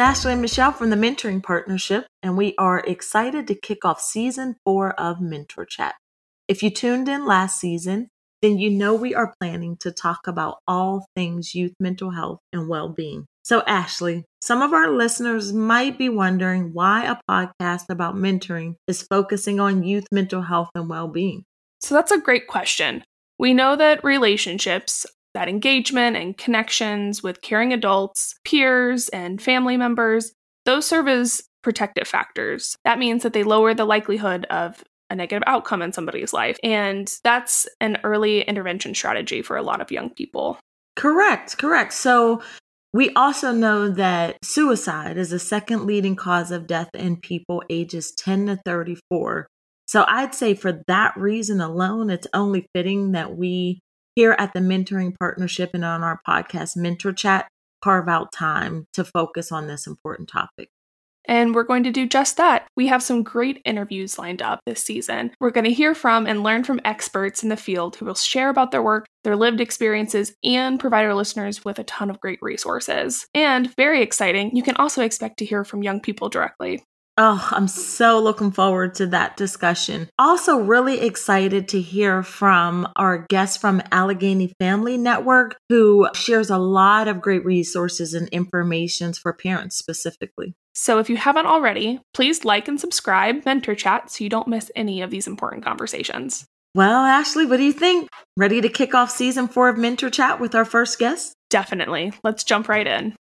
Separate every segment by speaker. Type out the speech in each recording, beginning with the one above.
Speaker 1: Ashley and Michelle from the Mentoring Partnership, and we are excited to kick off season four of Mentor Chat. If you tuned in last season, then you know we are planning to talk about all things youth mental health and well being. So, Ashley, some of our listeners might be wondering why a podcast about mentoring is focusing on youth mental health and well being.
Speaker 2: So, that's a great question. We know that relationships that engagement and connections with caring adults, peers, and family members, those serve as protective factors. That means that they lower the likelihood of a negative outcome in somebody's life. And that's an early intervention strategy for a lot of young people.
Speaker 1: Correct, correct. So we also know that suicide is the second leading cause of death in people ages 10 to 34. So I'd say for that reason alone, it's only fitting that we here at the Mentoring Partnership and on our podcast, Mentor Chat, carve out time to focus on this important topic.
Speaker 2: And we're going to do just that. We have some great interviews lined up this season. We're going to hear from and learn from experts in the field who will share about their work, their lived experiences, and provide our listeners with a ton of great resources. And very exciting, you can also expect to hear from young people directly.
Speaker 1: Oh, I'm so looking forward to that discussion. Also, really excited to hear from our guest from Allegheny Family Network, who shares a lot of great resources and information for parents specifically.
Speaker 2: So, if you haven't already, please like and subscribe Mentor Chat so you don't miss any of these important conversations.
Speaker 1: Well, Ashley, what do you think? Ready to kick off season four of Mentor Chat with our first guest?
Speaker 2: Definitely. Let's jump right in.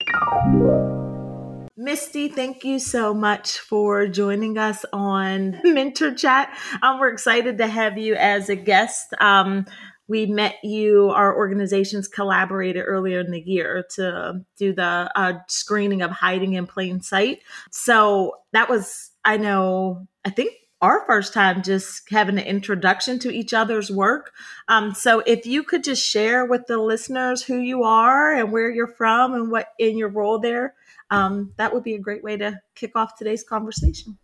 Speaker 1: Misty, thank you so much for joining us on Mentor Chat. Um, we're excited to have you as a guest. Um, we met you, our organizations collaborated earlier in the year to do the uh, screening of Hiding in Plain Sight. So that was, I know, I think our first time just having an introduction to each other's work. Um, so if you could just share with the listeners who you are and where you're from and what in your role there, um, that would be a great way to kick off today's conversation.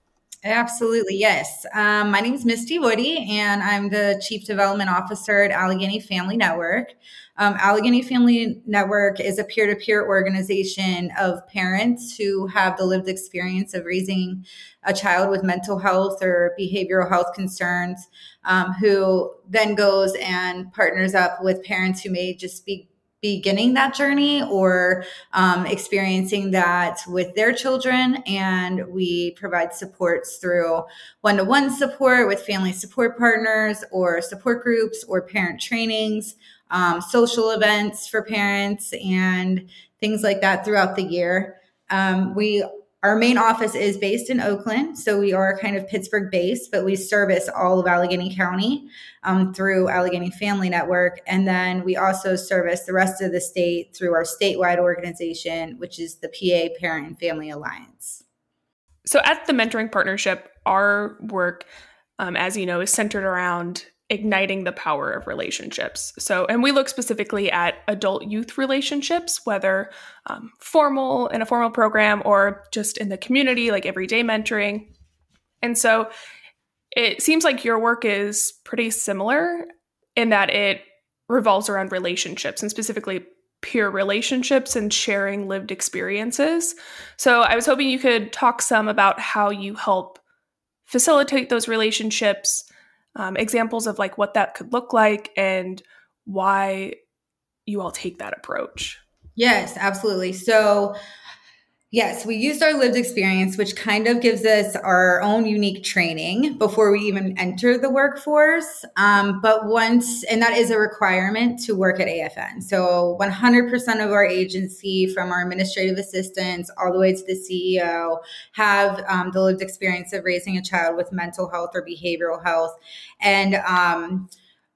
Speaker 3: Absolutely, yes. Um, my name is Misty Woody, and I'm the Chief Development Officer at Allegheny Family Network. Um, Allegheny Family Network is a peer to peer organization of parents who have the lived experience of raising a child with mental health or behavioral health concerns, um, who then goes and partners up with parents who may just be beginning that journey or um, experiencing that with their children. And we provide supports through one to one support with family support partners or support groups or parent trainings, um, social events for parents, and things like that throughout the year. Um, we our main office is based in Oakland, so we are kind of Pittsburgh based, but we service all of Allegheny County um, through Allegheny Family Network. And then we also service the rest of the state through our statewide organization, which is the PA Parent and Family Alliance.
Speaker 2: So, at the Mentoring Partnership, our work, um, as you know, is centered around igniting the power of relationships. So, and we look specifically at adult youth relationships, whether um, formal in a formal program or just in the community, like everyday mentoring. And so it seems like your work is pretty similar in that it revolves around relationships and specifically peer relationships and sharing lived experiences. So I was hoping you could talk some about how you help facilitate those relationships um, examples of like what that could look like and why you all take that approach.
Speaker 3: Yes, absolutely. So Yes, we used our lived experience, which kind of gives us our own unique training before we even enter the workforce. Um, but once, and that is a requirement to work at AFN. So 100% of our agency, from our administrative assistants all the way to the CEO, have um, the lived experience of raising a child with mental health or behavioral health. And, um,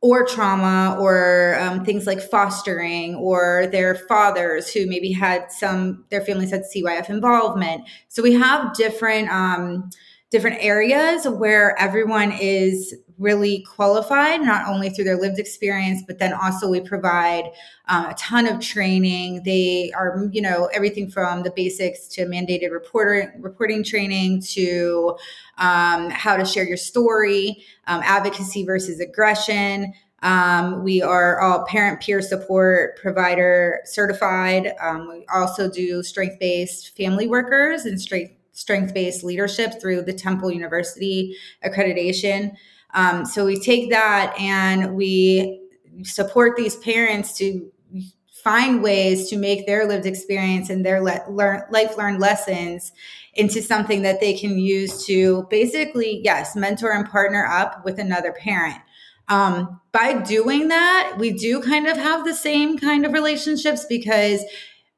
Speaker 3: or trauma or um, things like fostering or their fathers who maybe had some their families had cyf involvement. So we have different um, different areas where everyone is really qualified, not only through their lived experience, but then also we provide uh, a ton of training. They are, you know, everything from the basics to mandated reporter, reporting training to um, how to share your story, um, advocacy versus aggression. Um, we are all parent peer support provider certified. Um, we also do strength based family workers and strength strength based leadership through the Temple University accreditation. Um, so we take that and we support these parents to find ways to make their lived experience and their le- learn, life learned lessons into something that they can use to basically, yes, mentor and partner up with another parent. Um, by doing that, we do kind of have the same kind of relationships because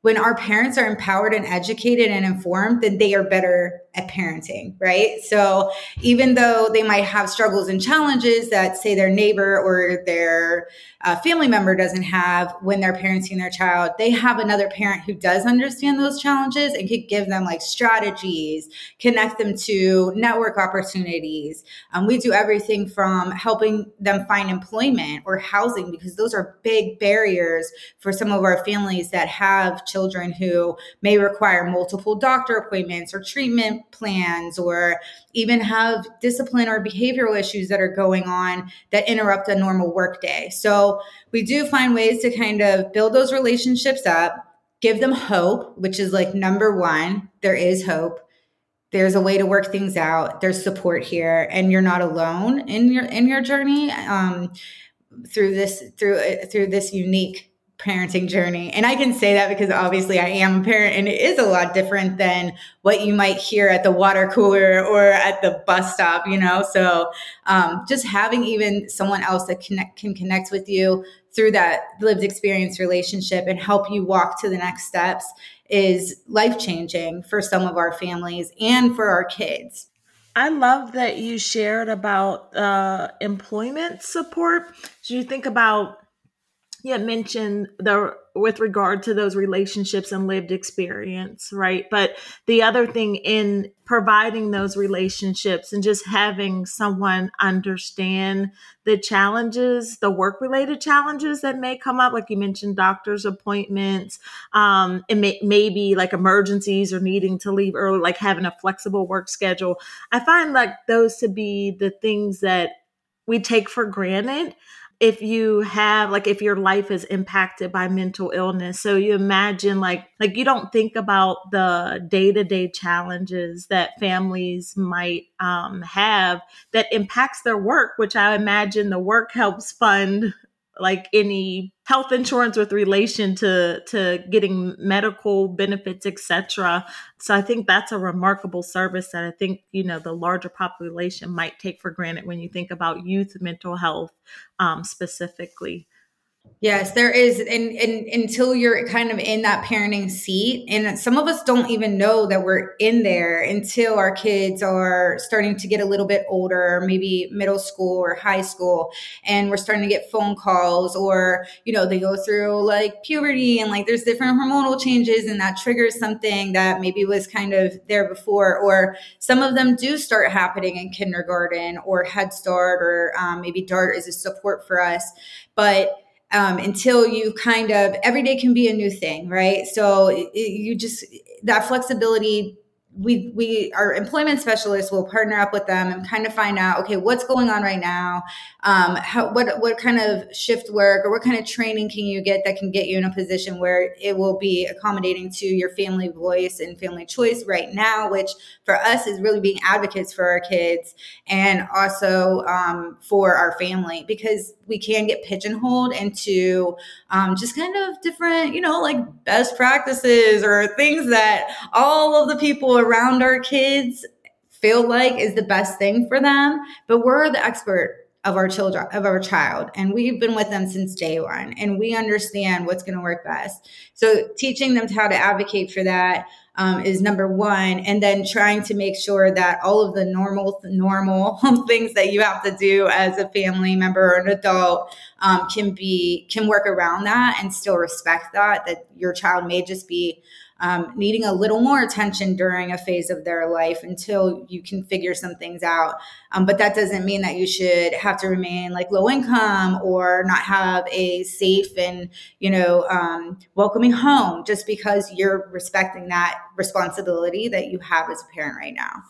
Speaker 3: when our parents are empowered and educated and informed, then they are better at parenting, right? So even though they might have struggles and challenges that, say, their neighbor or their uh, family member doesn't have when they're parenting their child, they have another parent who does understand those challenges and could give them like strategies, connect them to network opportunities. Um, we do everything from helping them find employment or housing because those are big barriers for some of our families that have children who may require multiple doctor appointments or treatment plans or even have discipline or behavioral issues that are going on that interrupt a normal workday. So we do find ways to kind of build those relationships up, give them hope, which is like number one, there is hope. There's a way to work things out. There's support here, and you're not alone in your in your journey um, through this through through this unique parenting journey. And I can say that because obviously I am a parent and it is a lot different than what you might hear at the water cooler or at the bus stop, you know? So um, just having even someone else that connect, can connect with you through that lived experience relationship and help you walk to the next steps is life changing for some of our families and for our kids.
Speaker 1: I love that you shared about uh, employment support. So you think about you had mentioned the with regard to those relationships and lived experience, right? But the other thing in providing those relationships and just having someone understand the challenges, the work related challenges that may come up, like you mentioned, doctor's appointments, um, and may, maybe like emergencies or needing to leave early, like having a flexible work schedule. I find like those to be the things that we take for granted if you have like if your life is impacted by mental illness so you imagine like like you don't think about the day-to-day challenges that families might um, have that impacts their work which i imagine the work helps fund like any health insurance with relation to to getting medical benefits etc so i think that's a remarkable service that i think you know the larger population might take for granted when you think about youth mental health um, specifically
Speaker 3: Yes, there is. And, and until you're kind of in that parenting seat, and some of us don't even know that we're in there until our kids are starting to get a little bit older, maybe middle school or high school, and we're starting to get phone calls, or, you know, they go through like puberty and like there's different hormonal changes, and that triggers something that maybe was kind of there before. Or some of them do start happening in kindergarten or Head Start, or um, maybe DART is a support for us. But um, until you kind of every day can be a new thing, right? So it, you just that flexibility we we our employment specialists will partner up with them and kind of find out okay what's going on right now um, how what what kind of shift work or what kind of training can you get that can get you in a position where it will be accommodating to your family voice and family choice right now which for us is really being advocates for our kids and also um, for our family because we can get pigeonholed into um, just kind of different you know like best practices or things that all of the people around our kids feel like is the best thing for them. But we're the expert of our children of our child and we've been with them since day one and we understand what's going to work best. So teaching them how to advocate for that um, is number one. And then trying to make sure that all of the normal normal things that you have to do as a family member or an adult um, can be can work around that and still respect that that your child may just be um, needing a little more attention during a phase of their life until you can figure some things out. Um, but that doesn't mean that you should have to remain like low income or not have a safe and you know um, welcoming home just because you're respecting that responsibility that you have as a parent right now.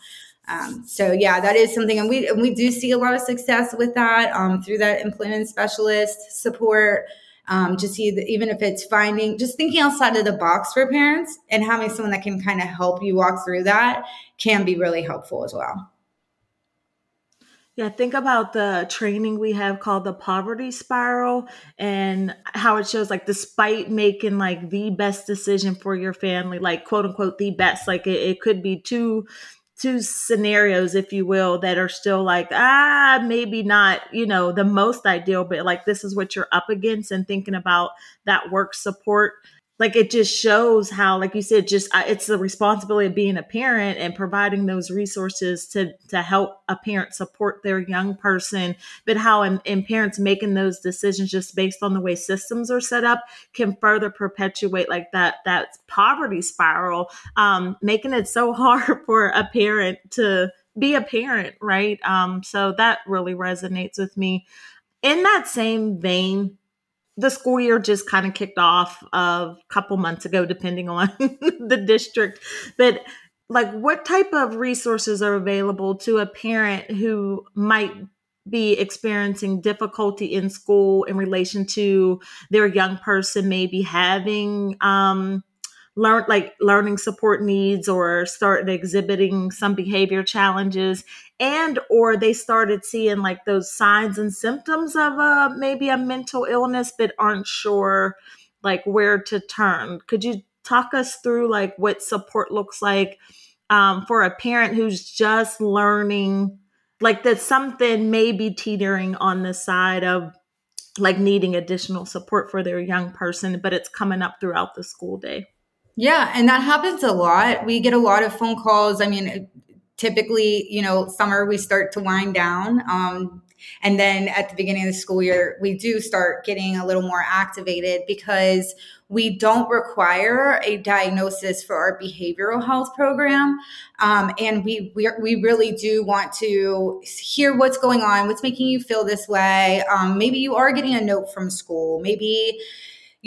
Speaker 3: Um, so yeah, that is something, and we and we do see a lot of success with that um, through that employment specialist support. Um, just see even if it's finding, just thinking outside of the box for parents and having someone that can kind of help you walk through that can be really helpful as well.
Speaker 1: Yeah, think about the training we have called the poverty spiral and how it shows like despite making like the best decision for your family, like quote unquote the best, like it, it could be two two scenarios, if you will, that are still like, ah, maybe not, you know, the most ideal, but like this is what you're up against and thinking about that work support like it just shows how like you said just it's the responsibility of being a parent and providing those resources to to help a parent support their young person. But how in, in parents making those decisions just based on the way systems are set up can further perpetuate like that that poverty spiral um making it so hard for a parent to be a parent right? Um so that really resonates with me. In that same vein the school year just kind of kicked off a couple months ago, depending on the district. But like, what type of resources are available to a parent who might be experiencing difficulty in school in relation to their young person maybe having um, learn like learning support needs or started exhibiting some behavior challenges and or they started seeing like those signs and symptoms of a maybe a mental illness but aren't sure like where to turn. Could you talk us through like what support looks like um, for a parent who's just learning like that something may be teetering on the side of like needing additional support for their young person but it's coming up throughout the school day
Speaker 3: yeah, and that happens a lot. We get a lot of phone calls. I mean, typically, you know, summer we start to wind down. Um, and then at the beginning of the school year, we do start getting a little more activated because we don't require a diagnosis for our behavioral health program. Um, and we, we, we really do want to hear what's going on, what's making you feel this way. Um, maybe you are getting a note from school. Maybe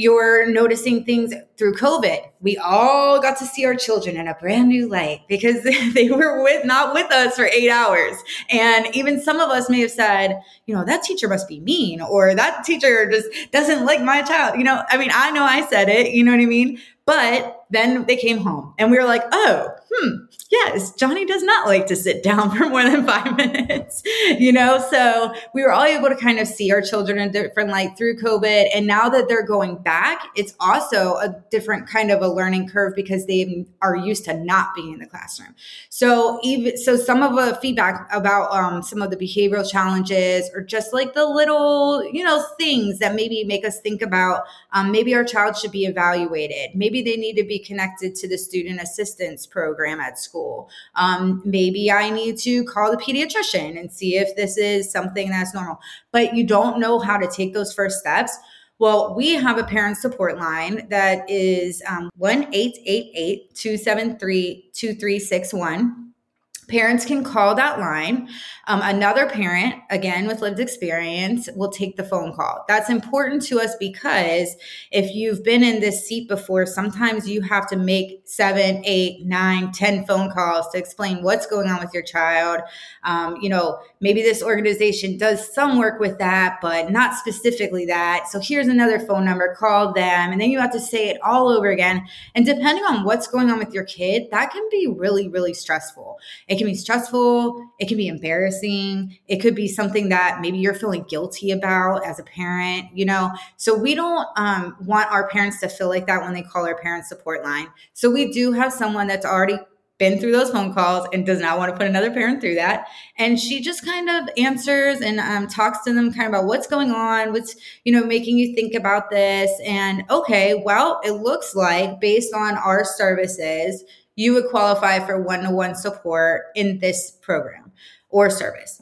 Speaker 3: you're noticing things through COVID. We all got to see our children in a brand new light because they were with not with us for eight hours. And even some of us may have said, you know, that teacher must be mean or that teacher just doesn't like my child. You know, I mean, I know I said it, you know what I mean? But then they came home and we were like, oh, hmm, yes, Johnny does not like to sit down for more than five minutes, you know? So we were all able to kind of see our children in different light through COVID. And now that they're going back, it's also a different kind of a learning curve because they are used to not being in the classroom. So even, so some of the feedback about um, some of the behavioral challenges or just like the little, you know, things that maybe make us think about um, maybe our child should be evaluated. Maybe they need to be connected to the student assistance program at school. Um, maybe I need to call the pediatrician and see if this is something that's normal. But you don't know how to take those first steps. Well, we have a parent support line that is um, 1 273 2361 parents can call that line. Um, another parent, again with lived experience, will take the phone call. That's important to us because if you've been in this seat before, sometimes you have to make seven, eight, nine, ten phone calls to explain what's going on with your child. Um, you know, maybe this organization does some work with that, but not specifically that. So here's another phone number, call them. And then you have to say it all over again. And depending on what's going on with your kid, that can be really, really stressful. It can be stressful. It can be embarrassing. It could be something that maybe you're feeling guilty about as a parent, you know? So we don't um, want our parents to feel like that when they call our parent support line. So we do have someone that's already been through those phone calls and does not want to put another parent through that. And she just kind of answers and um, talks to them kind of about what's going on, what's, you know, making you think about this. And okay, well, it looks like based on our services, you would qualify for one to one support in this program or service.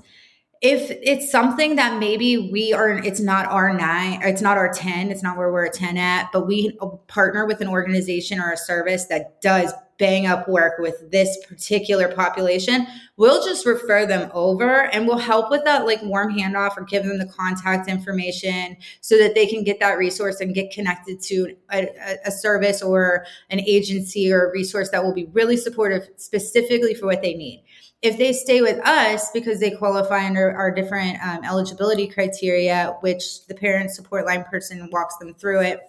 Speaker 3: If it's something that maybe we are, it's not our nine, it's not our 10, it's not where we're a 10 at, but we partner with an organization or a service that does bang up work with this particular population, we'll just refer them over and we'll help with that like warm handoff or give them the contact information so that they can get that resource and get connected to a, a service or an agency or a resource that will be really supportive specifically for what they need. if they stay with us because they qualify under our different um, eligibility criteria, which the parent support line person walks them through it,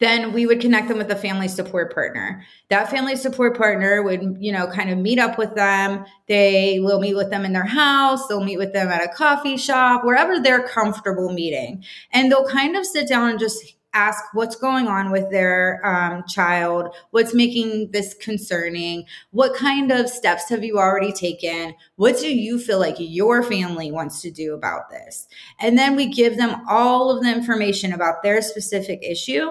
Speaker 3: then we would connect them with a family support partner. That family support partner would, you know, kind of meet up with them. They will meet with them in their house. They'll meet with them at a coffee shop, wherever they're comfortable meeting. And they'll kind of sit down and just ask what's going on with their um, child, what's making this concerning, what kind of steps have you already taken, what do you feel like your family wants to do about this? And then we give them all of the information about their specific issue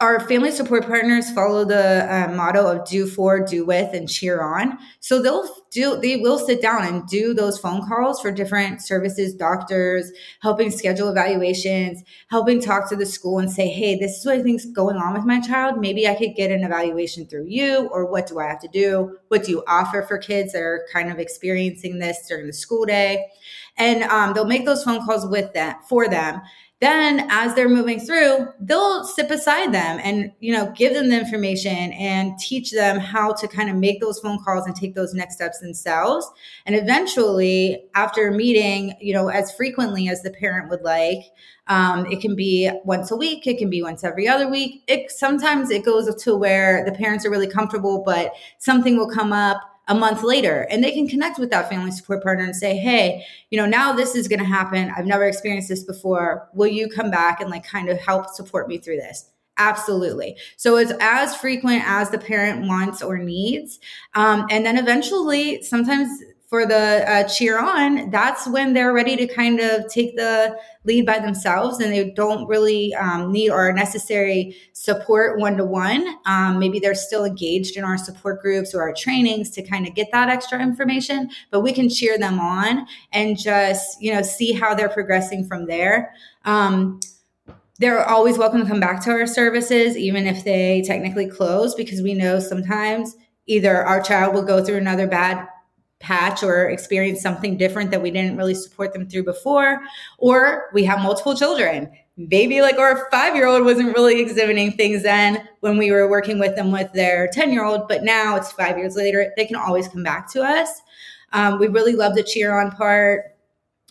Speaker 3: our family support partners follow the uh, motto of do for, do with, and cheer on. So they'll do, they will sit down and do those phone calls for different services, doctors, helping schedule evaluations, helping talk to the school and say, hey, this is what I think's going on with my child. Maybe I could get an evaluation through you, or what do I have to do? What do you offer for kids that are kind of experiencing this during the school day? And um, they'll make those phone calls with that for them then as they're moving through they'll sit beside them and you know give them the information and teach them how to kind of make those phone calls and take those next steps themselves. And eventually after a meeting you know as frequently as the parent would like um, it can be once a week it can be once every other week. It sometimes it goes to where the parents are really comfortable but something will come up a month later and they can connect with that family support partner and say hey you know now this is going to happen. I've never experienced this before. Will you come back and like kind of help support me through this? Absolutely. So it's as frequent as the parent wants or needs um, and then eventually sometimes for the uh, cheer on, that's when they're ready to kind of take the lead by themselves and they don't really um, need our necessary support one to one. Maybe they're still engaged in our support groups or our trainings to kind of get that extra information, but we can cheer them on and just, you know, see how they're progressing from there. Um, they're always welcome to come back to our services, even if they technically close, because we know sometimes either our child will go through another bad patch or experience something different that we didn't really support them through before or we have multiple children. Maybe like our five year old wasn't really exhibiting things then when we were working with them with their 10 year old but now it's five years later they can always come back to us. Um, we really love the cheer on part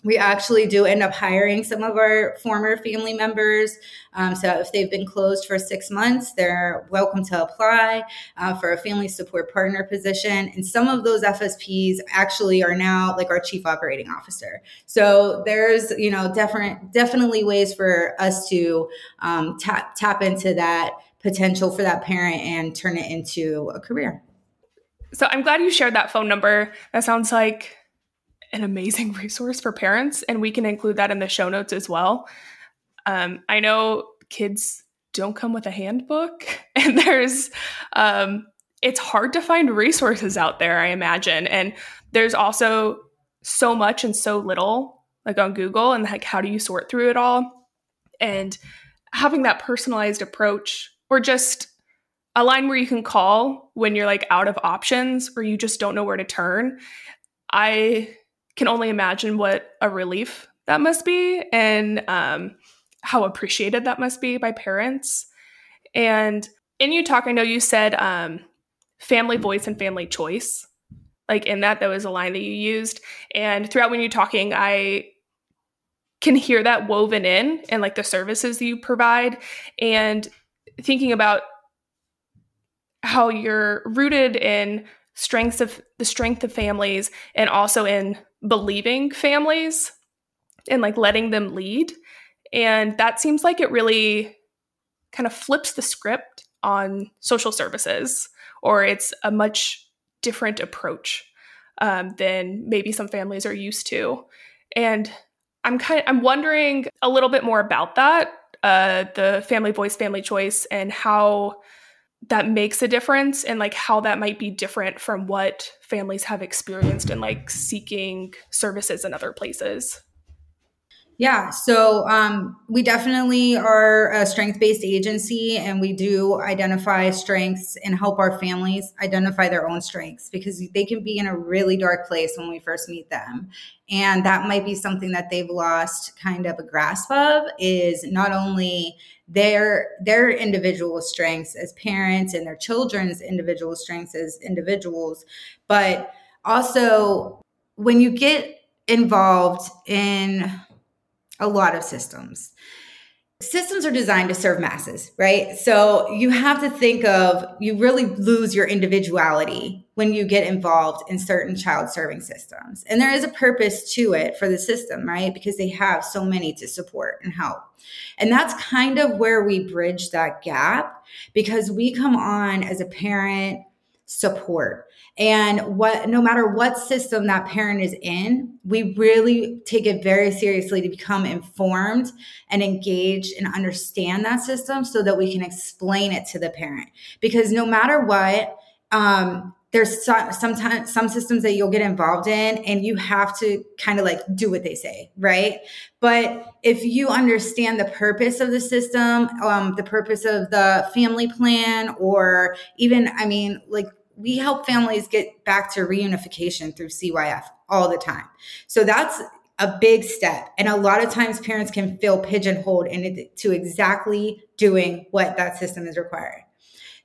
Speaker 3: we actually do end up hiring some of our former family members. Um, so if they've been closed for six months, they're welcome to apply uh, for a family support partner position. And some of those FSPs actually are now like our chief operating officer. So there's you know different definitely ways for us to um, tap tap into that potential for that parent and turn it into a career.
Speaker 2: So I'm glad you shared that phone number. That sounds like an amazing resource for parents, and we can include that in the show notes as well. Um, I know kids don't come with a handbook, and there's um, it's hard to find resources out there. I imagine, and there's also so much and so little like on Google, and like how do you sort through it all? And having that personalized approach, or just a line where you can call when you're like out of options or you just don't know where to turn. I can only imagine what a relief that must be and um, how appreciated that must be by parents. And in you talk, I know you said um, family voice and family choice. Like in that, that was a line that you used. And throughout when you're talking, I can hear that woven in and like the services that you provide and thinking about how you're rooted in strengths of the strength of families and also in believing families and like letting them lead. And that seems like it really kind of flips the script on social services, or it's a much different approach um, than maybe some families are used to. And I'm kind of, I'm wondering a little bit more about that, uh, the family voice, family choice, and how that makes a difference and like how that might be different from what families have experienced in like seeking services in other places
Speaker 3: yeah, so um, we definitely are a strength based agency and we do identify strengths and help our families identify their own strengths because they can be in a really dark place when we first meet them. And that might be something that they've lost kind of a grasp of is not only their their individual strengths as parents and their children's individual strengths as individuals, but also when you get involved in a lot of systems systems are designed to serve masses, right? So you have to think of, you really lose your individuality when you get involved in certain child serving systems. And there is a purpose to it for the system, right? Because they have so many to support and help. And that's kind of where we bridge that gap because we come on as a parent support and what no matter what system that parent is in we really take it very seriously to become informed and engaged and understand that system so that we can explain it to the parent. Because no matter what um, there's some, sometimes some systems that you'll get involved in and you have to kind of like do what they say right? But if you understand the purpose of the system um, the purpose of the family plan or even i mean like we help families get back to reunification through CYF all the time. So that's a big step. And a lot of times parents can feel pigeonholed into exactly doing what that system is required.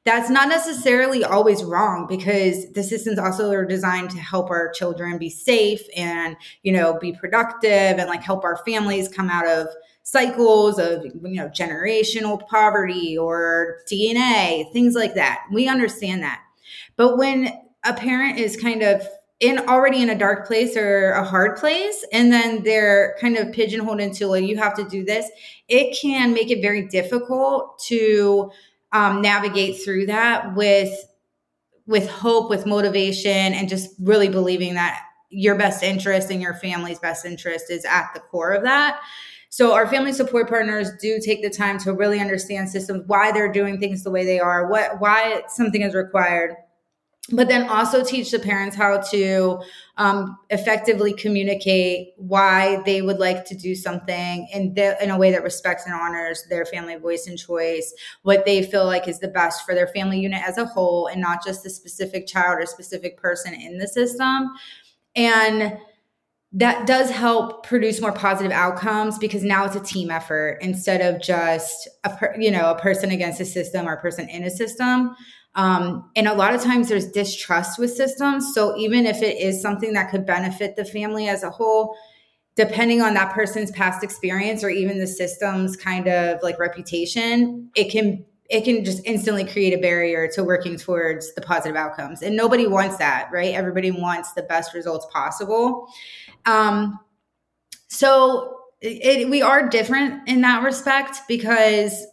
Speaker 3: That's not necessarily always wrong because the systems also are designed to help our children be safe and, you know, be productive and like help our families come out of cycles of you know generational poverty or DNA, things like that. We understand that. But when a parent is kind of in already in a dark place or a hard place and then they're kind of pigeonholed into like you have to do this it can make it very difficult to um, navigate through that with with hope with motivation and just really believing that your best interest and your family's best interest is at the core of that. So our family support partners do take the time to really understand systems why they're doing things the way they are what why something is required but then also teach the parents how to um, effectively communicate why they would like to do something in, the, in a way that respects and honors their family voice and choice, what they feel like is the best for their family unit as a whole, and not just the specific child or specific person in the system. And that does help produce more positive outcomes because now it's a team effort instead of just a per, you know a person against a system or a person in a system um, and a lot of times there's distrust with systems. So even if it is something that could benefit the family as a whole, depending on that person's past experience or even the system's kind of like reputation, it can it can just instantly create a barrier to working towards the positive outcomes. And nobody wants that, right? Everybody wants the best results possible. Um, so it, we are different in that respect because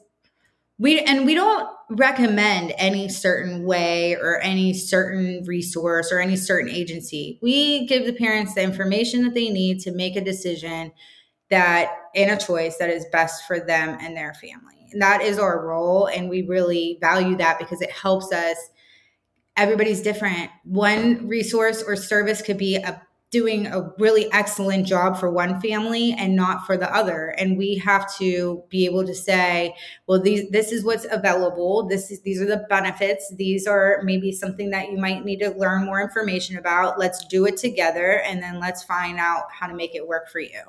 Speaker 3: we and we don't recommend any certain way or any certain resource or any certain agency. We give the parents the information that they need to make a decision that in a choice that is best for them and their family. And that is our role and we really value that because it helps us everybody's different. One resource or service could be a doing a really excellent job for one family and not for the other. And we have to be able to say well these this is what's available. This is these are the benefits. These are maybe something that you might need to learn more information about. Let's do it together and then let's find out how to make it work for you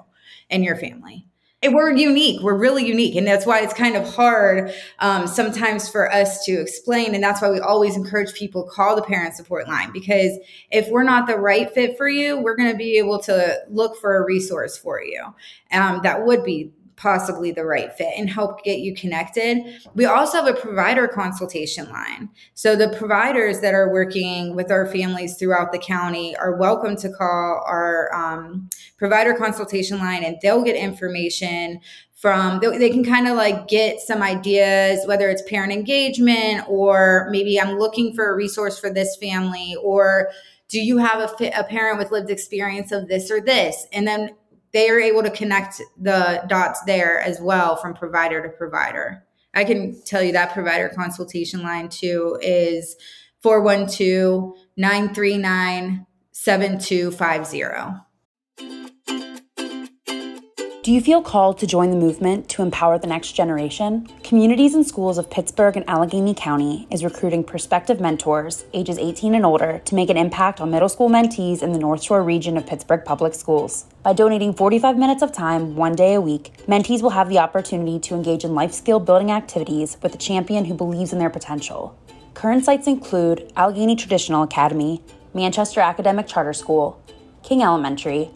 Speaker 3: and your family we're unique. We're really unique. And that's why it's kind of hard um, sometimes for us to explain. And that's why we always encourage people call the parent support line because if we're not the right fit for you, we're going to be able to look for a resource for you um, that would be possibly the right fit and help get you connected. We also have a provider consultation line. So the providers that are working with our families throughout the county are welcome to call our um, provider consultation line and they'll get information from they can kind of like get some ideas whether it's parent engagement or maybe i'm looking for a resource for this family or do you have a, a parent with lived experience of this or this and then they are able to connect the dots there as well from provider to provider. I can tell you that provider consultation line too is 412 939 7250.
Speaker 4: Do you feel called to join the movement to empower the next generation? Communities In Schools of Pittsburgh and Allegheny County is recruiting prospective mentors, ages 18 and older, to make an impact on middle school mentees in the North Shore region of Pittsburgh Public Schools. By donating 45 minutes of time one day a week, mentees will have the opportunity to engage in life skill building activities with a champion who believes in their potential. Current sites include Allegheny Traditional Academy, Manchester Academic Charter School, King Elementary,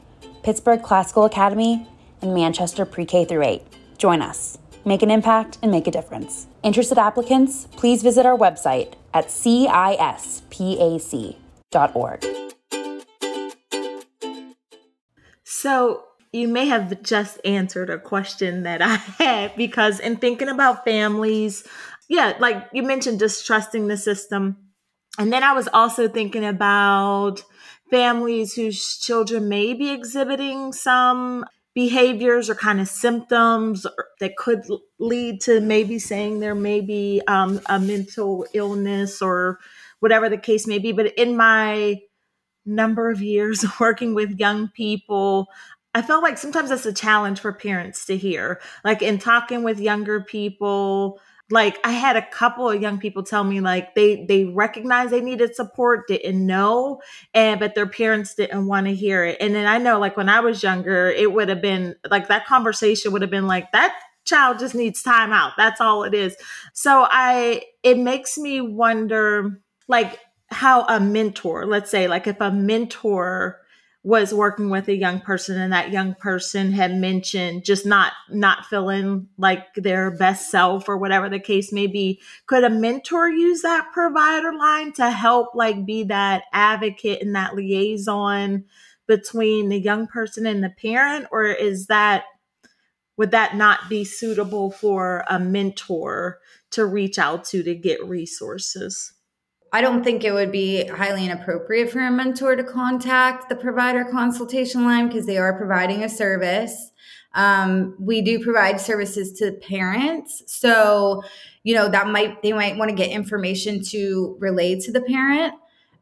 Speaker 4: Pittsburgh Classical Academy, and Manchester Pre K through 8. Join us. Make an impact and make a difference. Interested applicants, please visit our website at cispac.org.
Speaker 1: So, you may have just answered a question that I had because, in thinking about families, yeah, like you mentioned, distrusting the system. And then I was also thinking about families whose children may be exhibiting some behaviors or kind of symptoms that could lead to maybe saying there may be um, a mental illness or whatever the case may be. But in my number of years working with young people, I felt like sometimes that's a challenge for parents to hear. Like in talking with younger people, like I had a couple of young people tell me like they they recognized they needed support, didn't know, and but their parents didn't want to hear it. And then I know like when I was younger, it would have been like that conversation would have been like that child just needs time out. That's all it is. So I it makes me wonder like how a mentor, let's say like if a mentor was working with a young person and that young person had mentioned just not not feeling like their best self or whatever the case may be. Could a mentor use that provider line to help like be that advocate and that liaison between the young person and the parent? Or is that would that not be suitable for a mentor to reach out to to get resources
Speaker 3: I don't think it would be highly inappropriate for a mentor to contact the provider consultation line because they are providing a service. Um, we do provide services to parents. So, you know, that might, they might want to get information to relay to the parent.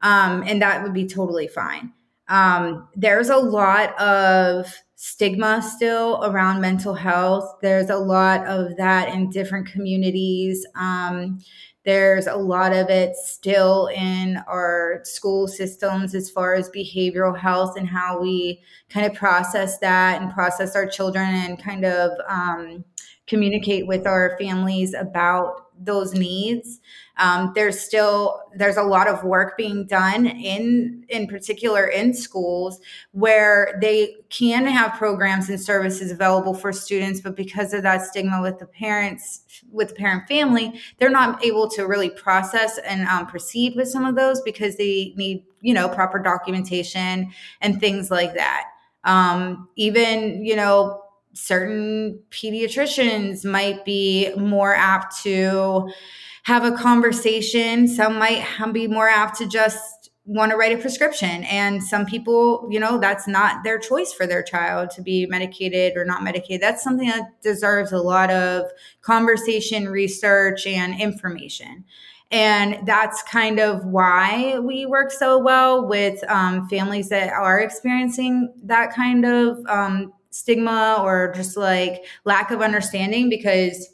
Speaker 3: Um, and that would be totally fine. Um, there's a lot of stigma still around mental health. There's a lot of that in different communities. Um, there's a lot of it still in our school systems as far as behavioral health and how we kind of process that and process our children and kind of um, communicate with our families about those needs. Um, there's still there's a lot of work being done in in particular in schools where they can have programs and services available for students, but because of that stigma with the parents with the parent family, they're not able to really process and um, proceed with some of those because they need you know proper documentation and things like that. Um, even you know certain pediatricians might be more apt to have a conversation. Some might be more apt to just want to write a prescription. And some people, you know, that's not their choice for their child to be medicated or not medicated. That's something that deserves a lot of conversation, research, and information. And that's kind of why we work so well with um, families that are experiencing that kind of um, stigma or just like lack of understanding because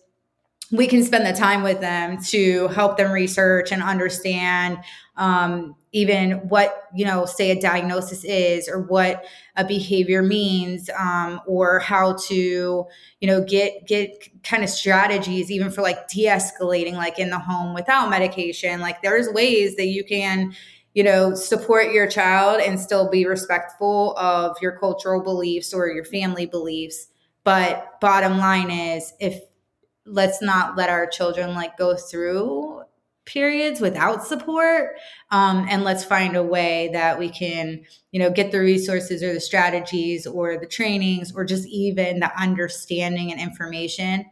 Speaker 3: we can spend the time with them to help them research and understand um, even what you know say a diagnosis is or what a behavior means um, or how to you know get get kind of strategies even for like de-escalating like in the home without medication. Like there's ways that you can you know, support your child and still be respectful of your cultural beliefs or your family beliefs. But bottom line is if let's not let our children like go through periods without support um, and let's find a way that we can you know get the resources or the strategies or the trainings or just even the understanding and information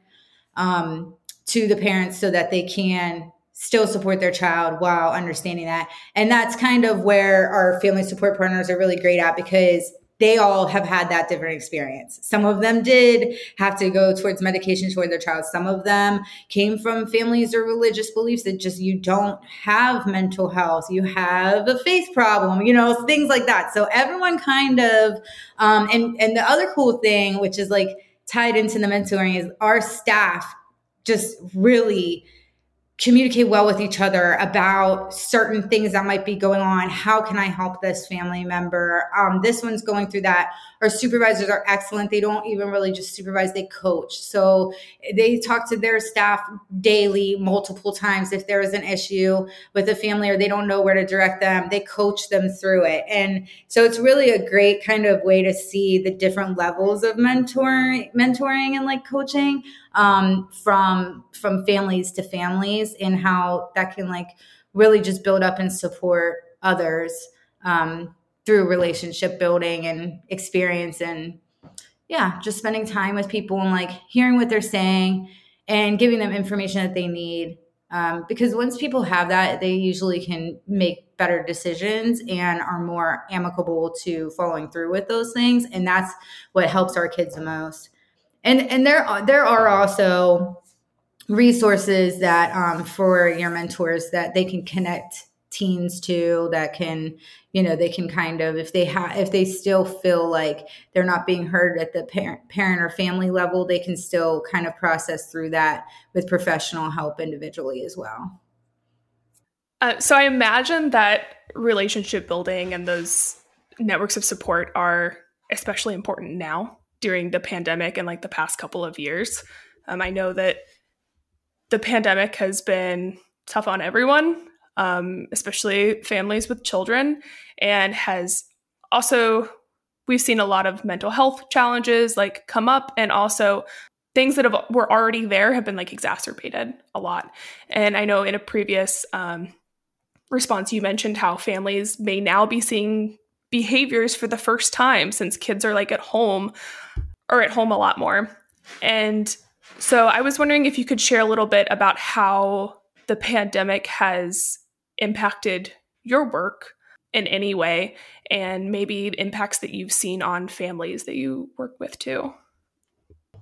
Speaker 3: um, to the parents so that they can still support their child while understanding that. And that's kind of where our family support partners are really great at because they all have had that different experience. Some of them did have to go towards medication toward their child. Some of them came from families or religious beliefs that just you don't have mental health, you have a faith problem, you know, things like that. So everyone kind of, um, and and the other cool thing, which is like tied into the mentoring, is our staff just really communicate well with each other about certain things that might be going on. How can I help this family member? Um, this one's going through that. Our supervisors are excellent. They don't even really just supervise, they coach. So they talk to their staff daily, multiple times. If there is an issue with a family or they don't know where to direct them, they coach them through it. And so it's really a great kind of way to see the different levels of mentoring, mentoring and like coaching um, from from families to families and how that can like really just build up and support others um, through relationship building and experience and yeah just spending time with people and like hearing what they're saying and giving them information that they need. Um, because once people have that they usually can make better decisions and are more amicable to following through with those things. And that's what helps our kids the most and and there are there are also resources that um, for your mentors that they can connect teens to that can you know they can kind of if they have if they still feel like they're not being heard at the parent parent or family level they can still kind of process through that with professional help individually as well.
Speaker 2: Uh, so i imagine that relationship building and those networks of support are especially important now during the pandemic and like the past couple of years. Um, I know that the pandemic has been tough on everyone, um, especially families with children, and has also we've seen a lot of mental health challenges like come up, and also things that have, were already there have been like exacerbated a lot. And I know in a previous um, response you mentioned how families may now be seeing behaviors for the first time since kids are like at home or at home a lot more. And so I was wondering if you could share a little bit about how the pandemic has impacted your work in any way and maybe impacts that you've seen on families that you work with too.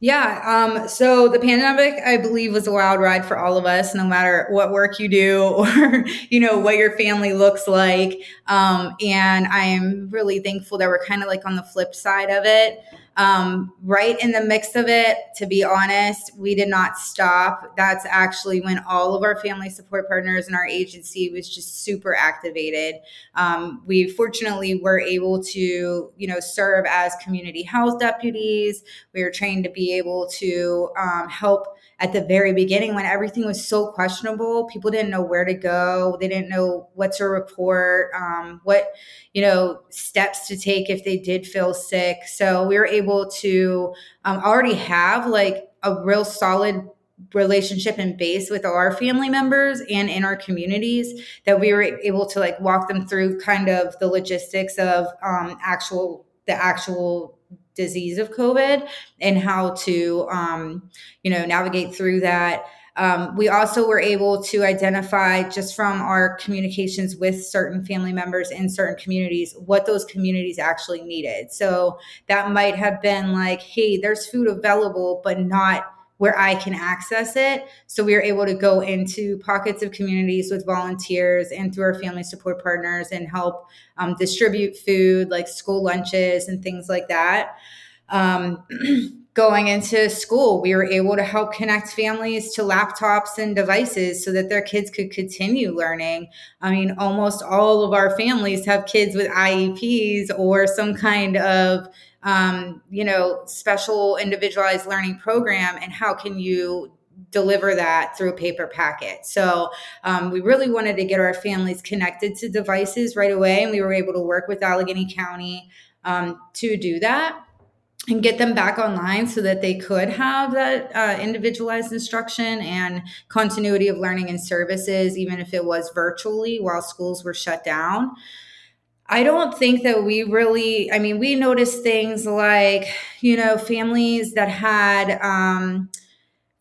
Speaker 3: Yeah. Um, so the pandemic, I believe, was a wild ride for all of us, no matter what work you do or, you know, what your family looks like. Um, and I am really thankful that we're kind of like on the flip side of it um, right in the mix of it, to be honest, we did not stop. That's actually when all of our family support partners in our agency was just super activated. Um, we fortunately were able to, you know, serve as community health deputies. We were trained to be able to um, help at the very beginning when everything was so questionable people didn't know where to go they didn't know what to report um, what you know steps to take if they did feel sick. So we were able to um, already have like a real solid relationship and base with our family members and in our communities that we were able to like walk them through kind of the logistics of um, actual the actual disease of COVID and how to, um, you know, navigate through that. Um, we also were able to identify just from our communications with certain family members in certain communities what those communities actually needed. So that might have been like, hey, there's food available, but not where I can access it. So we are able to go into pockets of communities with volunteers and through our family support partners and help um, distribute food like school lunches and things like that. Um, going into school, we were able to help connect families to laptops and devices so that their kids could continue learning. I mean, almost all of our families have kids with IEPs or some kind of um, you know, special individualized learning program and how can you deliver that through a paper packet. So um, we really wanted to get our families connected to devices right away, and we were able to work with Allegheny County um, to do that and get them back online so that they could have that uh, individualized instruction and continuity of learning and services, even if it was virtually while schools were shut down. I don't think that we really, I mean, we noticed things like, you know, families that had um,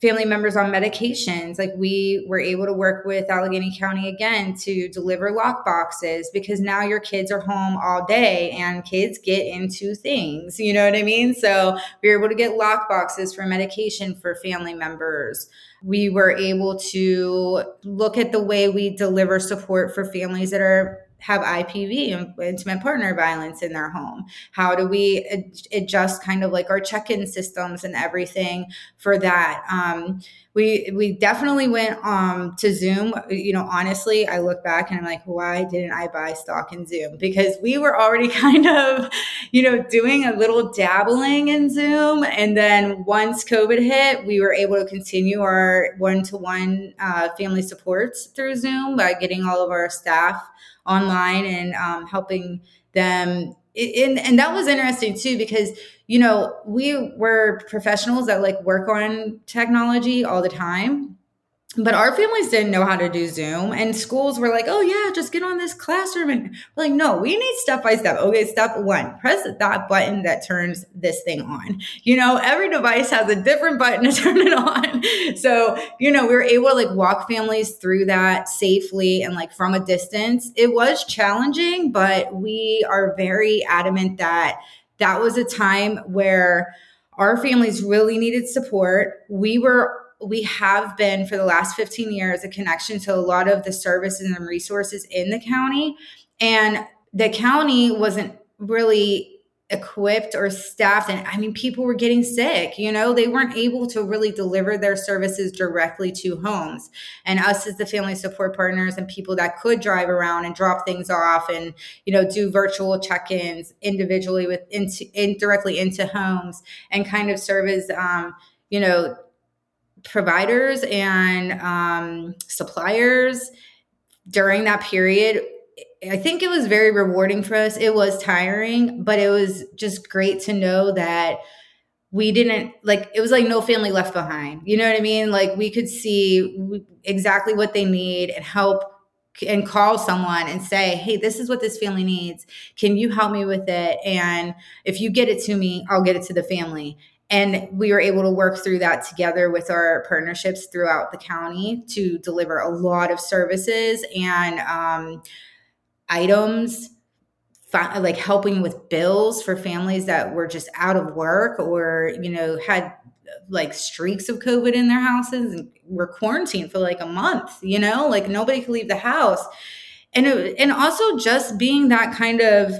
Speaker 3: family members on medications. Like we were able to work with Allegheny County again to deliver lock boxes because now your kids are home all day and kids get into things. You know what I mean? So we were able to get lock boxes for medication for family members. We were able to look at the way we deliver support for families that are have IPV, and intimate partner violence in their home? How do we adjust kind of like our check in systems and everything for that? Um, we we definitely went um, to Zoom. You know, honestly, I look back and I'm like, why didn't I buy stock in Zoom? Because we were already kind of, you know, doing a little dabbling in Zoom, and then once COVID hit, we were able to continue our one to one family supports through Zoom by getting all of our staff online and um, helping them. And, and that was interesting too because you know we were professionals that like work on technology all the time but our families didn't know how to do zoom and schools were like oh yeah just get on this classroom and like no we need step by step. Okay step one press that button that turns this thing on. You know every device has a different button to turn it on. So you know we were able to like walk families through that safely and like from a distance. It was challenging but we are very adamant that that was a time where our families really needed support. We were we have been for the last 15 years a connection to a lot of the services and resources in the county. And the county wasn't really equipped or staffed and i mean people were getting sick you know they weren't able to really deliver their services directly to homes and us as the family support partners and people that could drive around and drop things off and you know do virtual check-ins individually with into in, directly into homes and kind of serve as um, you know providers and um, suppliers during that period I think it was very rewarding for us. It was tiring, but it was just great to know that we didn't like it was like no family left behind. You know what I mean? Like we could see exactly what they need and help and call someone and say, "Hey, this is what this family needs. Can you help me with it?" And if you get it to me, I'll get it to the family and we were able to work through that together with our partnerships throughout the county to deliver a lot of services and um, items like helping with bills for families that were just out of work or you know had like streaks of covid in their houses and were quarantined for like a month you know? Like nobody could leave the house. And it, and also just being that kind of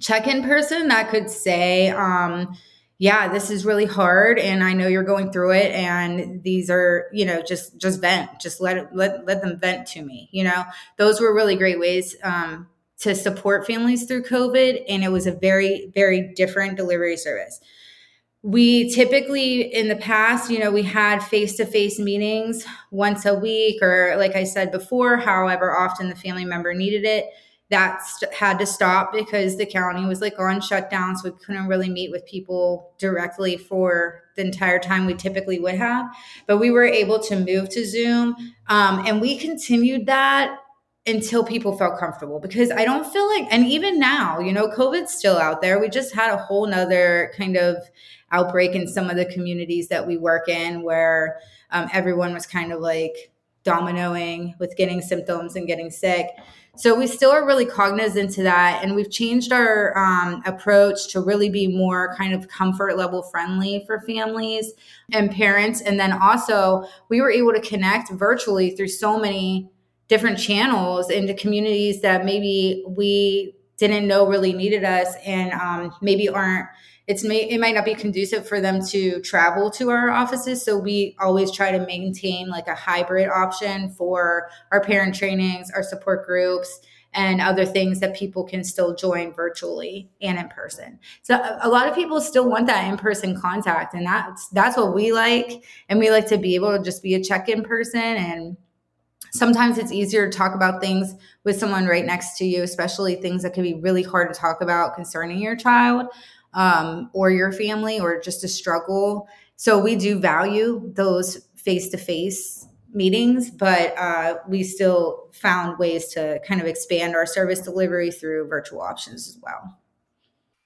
Speaker 3: check-in person that could say um yeah this is really hard and i know you're going through it and these are you know just just vent just let it let, let them vent to me you know? Those were really great ways um, to support families through covid and it was a very very different delivery service. We typically in the past you know we had face-to-face meetings once a week or like i said before however often the family member needed it that st- had to stop because the county was like on shutdown so we couldn't really meet with people directly for the entire time we typically would have. But we were able to move to zoom um, and we continued that until people felt comfortable because i don't feel like and even now you know covid's still out there. We just had a whole nother kind of outbreak in some of the communities that we work in where um, everyone was kind of like dominoing with getting symptoms and getting sick so we still are really cognizant to that. And we've changed our um, approach to really be more kind of comfort level friendly for families and parents. And then also, we were able to connect virtually through so many different channels into communities that maybe we didn't know really needed us and um, maybe aren't it's may it might not be conducive for them to travel to our offices. So we always try to maintain like a hybrid option for our parent trainings our support groups and other things that people can still join virtually and in person. So a lot of people still want that in-person contact and that's that's what we like. And we like to be able to just be a check-in person and sometimes it's easier to talk about things with someone right next to you, especially things that can be really hard to talk about concerning your child um, or your family or just a struggle. So we do value those face to face meetings, but uh, we still found ways to kind of expand our service delivery through virtual options as well.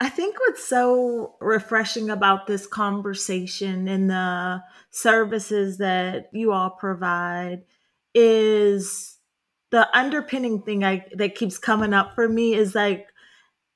Speaker 1: I think what's so refreshing about this conversation and the services that you all provide is the underpinning thing I, that keeps coming up for me is like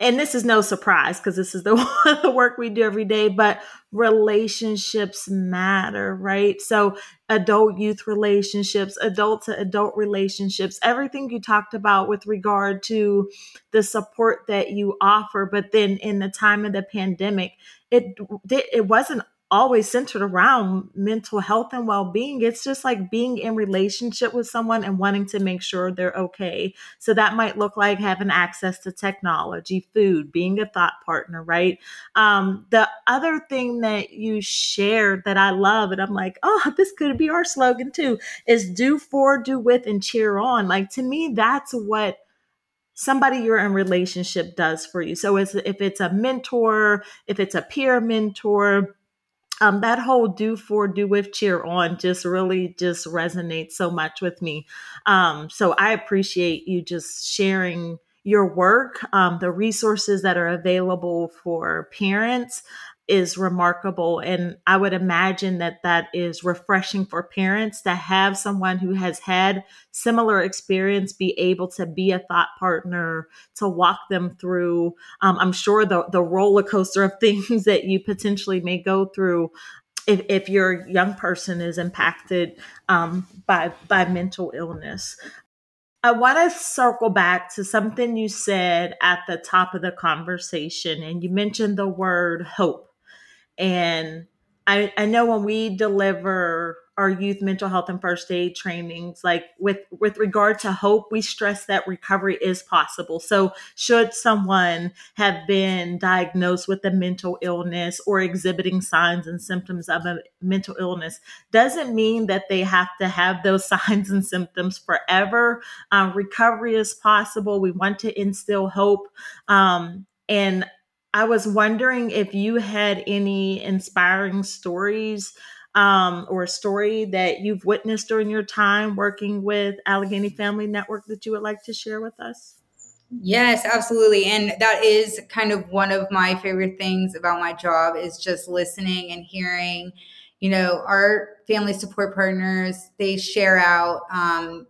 Speaker 1: and this is no surprise because this is the, work we do every day, but relationships matter, right? So, adult youth relationships, adult to adult relationships, everything you talked about with regard to the support that you offer. But then in the time of the pandemic, it it wasn't always centered around mental health and well-being. It's just like being in relationship with someone and wanting to make sure they're okay. So that might look like having access to technology food being a thought partner right? Um, the other thing that you shared that i love and i'm like oh this could be our slogan too is do for do with and cheer on. Like to me that's what somebody you're in relationship does for you. So if it's a mentor if it's a peer mentor um, that whole do for do with cheer on just really just resonates so much with me. Um, so i appreciate you just sharing your work um, the resources that are available for parents is remarkable. And I would imagine that that is refreshing for parents to have someone who has had similar experience be able to be a thought partner to walk them through. Um, I'm sure the, the roller coaster of things that you potentially may go through if, if your young person is impacted um, by by mental illness. I want to circle back to something you said at the top of the conversation, and you mentioned the word hope. And I, I know when we deliver our youth mental health and first aid trainings like with with regard to hope we stress that recovery is possible. So should someone have been diagnosed with a mental illness or exhibiting signs and symptoms of a mental illness doesn't mean that they have to have those signs and symptoms forever. Um, recovery is possible. We want to instill hope. Um, and I was wondering if you had any inspiring stories um, or a story that you've witnessed during your time working with Allegheny Family Network that you would like to share with us.
Speaker 3: Yes, absolutely. And that is kind of one of my favorite things about my job is just listening and hearing, you know, our family support partners, they share out, um,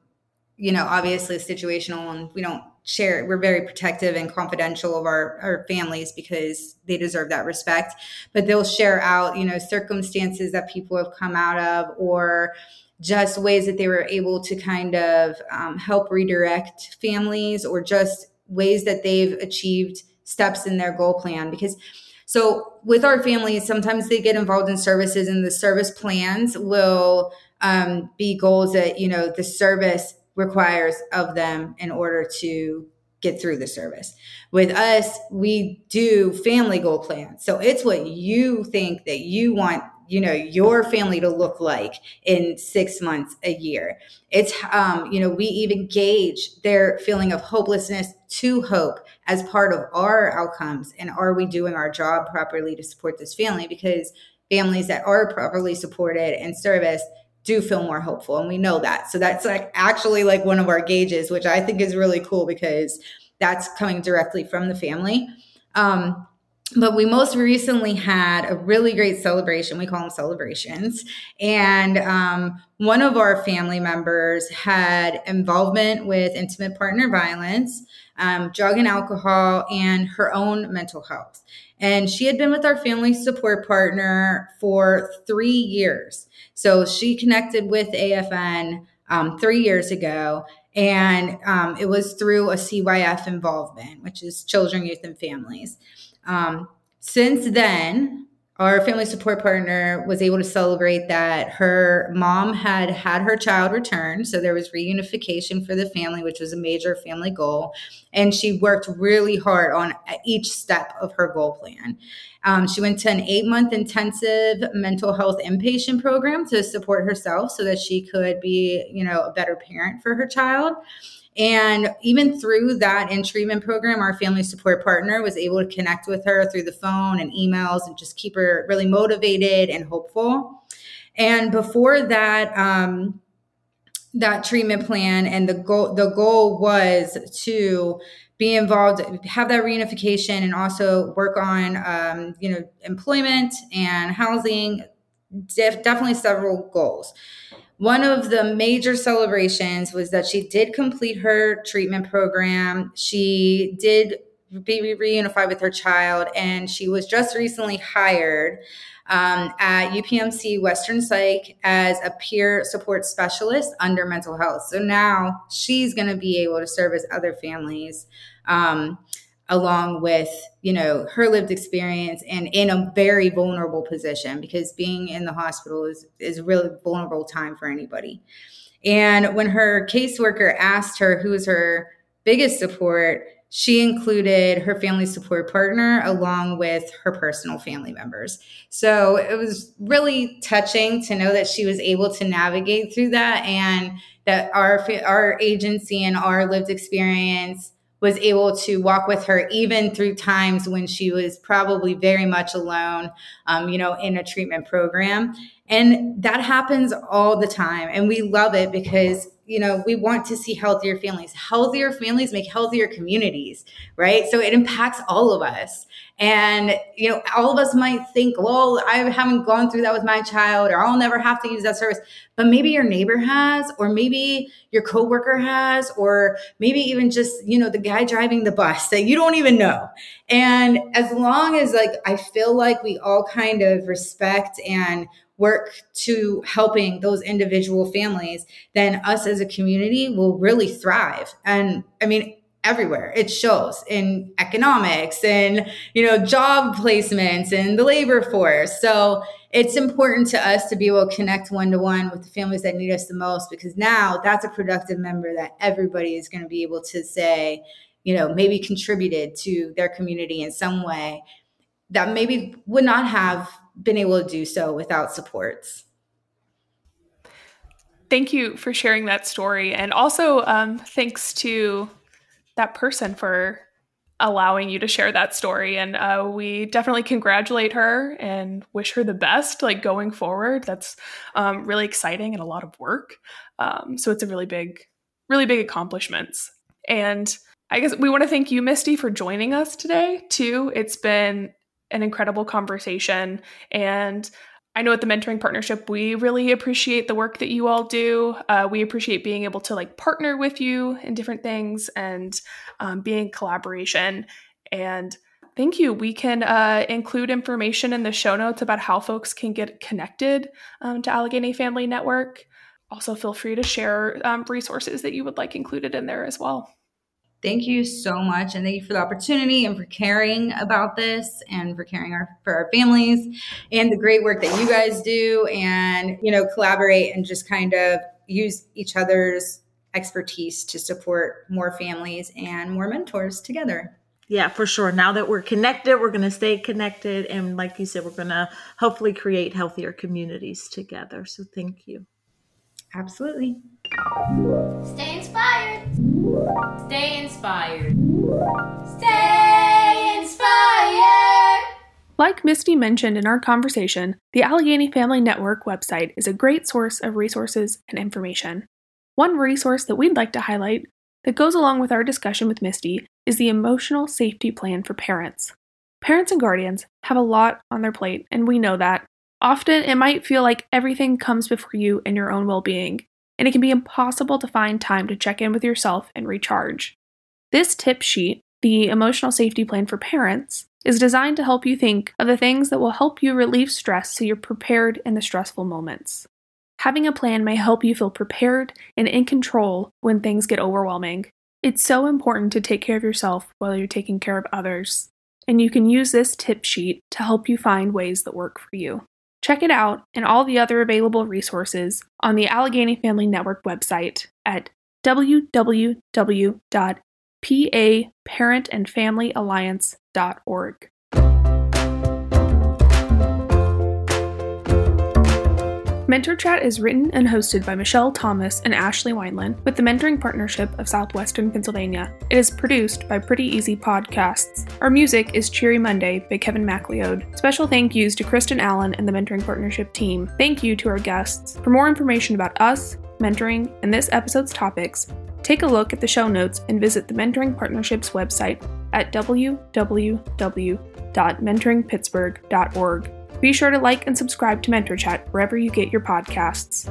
Speaker 3: you know, obviously situational and we don't share we're very protective and confidential of our, our families because they deserve that respect. But they'll share out you know circumstances that people have come out of or just ways that they were able to kind of um, help redirect families or just ways that they've achieved steps in their goal plan. Because so with our families sometimes they get involved in services and the service plans will um, be goals that you know the service requires of them in order to get through the service. With us, we do family goal plans. So it's what you think that you want, you know, your family to look like in 6 months, a year. It's um, you know, we even gauge their feeling of hopelessness to hope as part of our outcomes and are we doing our job properly to support this family because families that are properly supported and serviced do feel more hopeful and we know that. So that's like actually like one of our gauges which i think is really cool because that's coming directly from the family. Um, but we most recently had a really great celebration we call them celebrations and um, one of our family members had involvement with intimate partner violence um, drug and alcohol and her own mental health and she had been with our family support partner for three years. So she connected with AFN um, three years ago. And um, it was through a CYF involvement, which is children, youth, and families. Um, since then, our family support partner was able to celebrate that her mom had had her child returned. So there was reunification for the family, which was a major family goal. And she worked really hard on each step of her goal plan. Um, she went to an eight month intensive mental health inpatient program to support herself so that she could be, you know, a better parent for her child. And even through that in treatment program, our family support partner was able to connect with her through the phone and emails and just keep her really motivated and hopeful. And before that, um, that treatment plan and the goal the goal was to be involved have that reunification and also work on um, you know employment and housing def- definitely several goals one of the major celebrations was that she did complete her treatment program. She did be reunified with her child, and she was just recently hired um, at UPMC Western Psych as a peer support specialist under mental health. So now she's going to be able to service other families. Um, along with you know her lived experience and in a very vulnerable position because being in the hospital is is a really vulnerable time for anybody and when her caseworker asked her who was her biggest support she included her family support partner along with her personal family members. So it was really touching to know that she was able to navigate through that and that our our agency and our lived experience was able to walk with her even through times when she was probably very much alone, um, you know, in a treatment program. And that happens all the time. And we love it because you know, we want to see healthier families. Healthier families make healthier communities, right? So it impacts all of us. And, you know, all of us might think, well, I haven't gone through that with my child, or I'll never have to use that service. But maybe your neighbor has, or maybe your coworker has, or maybe even just, you know, the guy driving the bus that you don't even know. And as long as like I feel like we all kind of respect and work to helping those individual families, then us as a community will really thrive. And I mean, everywhere it shows in economics and you know job placements and the labor force so it's important to us to be able to connect one to one with the families that need us the most because now that's a productive member that everybody is going to be able to say you know maybe contributed to their community in some way that maybe would not have been able to do so without supports.
Speaker 2: Thank you for sharing that story. And also, um, thanks to that person for allowing you to share that story. And uh, we definitely congratulate her and wish her the best, like going forward. That's um, really exciting and a lot of work. Um, so it's a really big, really big accomplishments. And I guess we want to thank you, Misty, for joining us today, too. It's been an incredible conversation. And I know at the mentoring partnership, we really appreciate the work that you all do. Uh, we appreciate being able to like partner with you in different things and um, being collaboration. And thank you. We can uh, include information in the show notes about how folks can get connected um, to Allegheny Family Network. Also, feel free to share um, resources that you would like included in there as well.
Speaker 3: Thank you so much. And thank you for the opportunity and for caring about this and for caring our, for our families and the great work that you guys do and, you know, collaborate and just kind of use each other's expertise to support more families and more mentors together.
Speaker 1: Yeah, for sure. Now that we're connected, we're going to stay connected. And like you said, we're going to hopefully create healthier communities together. So thank you.
Speaker 3: Absolutely.
Speaker 5: Stay inspired. Stay inspired. Stay inspired.
Speaker 2: Like Misty mentioned in our conversation, the Allegheny Family Network website is a great source of resources and information. One resource that we'd like to highlight that goes along with our discussion with Misty is the Emotional Safety Plan for Parents. Parents and guardians have a lot on their plate, and we know that. Often it might feel like everything comes before you and your own well being, and it can be impossible to find time to check in with yourself and recharge. This tip sheet, the Emotional Safety Plan for Parents, is designed to help you think of the things that will help you relieve stress so you're prepared in the stressful moments. Having a plan may help you feel prepared and in control when things get overwhelming. It's so important to take care of yourself while you're taking care of others, and you can use this tip sheet to help you find ways that work for you. Check it out and all the other available resources on the Allegheny Family Network website at www.paparentandfamilyalliance.org. Mentor Chat is written and hosted by Michelle Thomas and Ashley Wineland with the mentoring partnership of Southwestern Pennsylvania. It is produced by Pretty Easy Podcasts. Our music is Cheery Monday by Kevin MacLeod. Special thank yous to Kristen Allen and the mentoring partnership team. Thank you to our guests. For more information about us, mentoring, and this episode's topics, take a look at the show notes and visit the Mentoring Partnership's website at www.mentoringpittsburgh.org. Be sure to like and subscribe to Mentor Chat wherever you get your podcasts.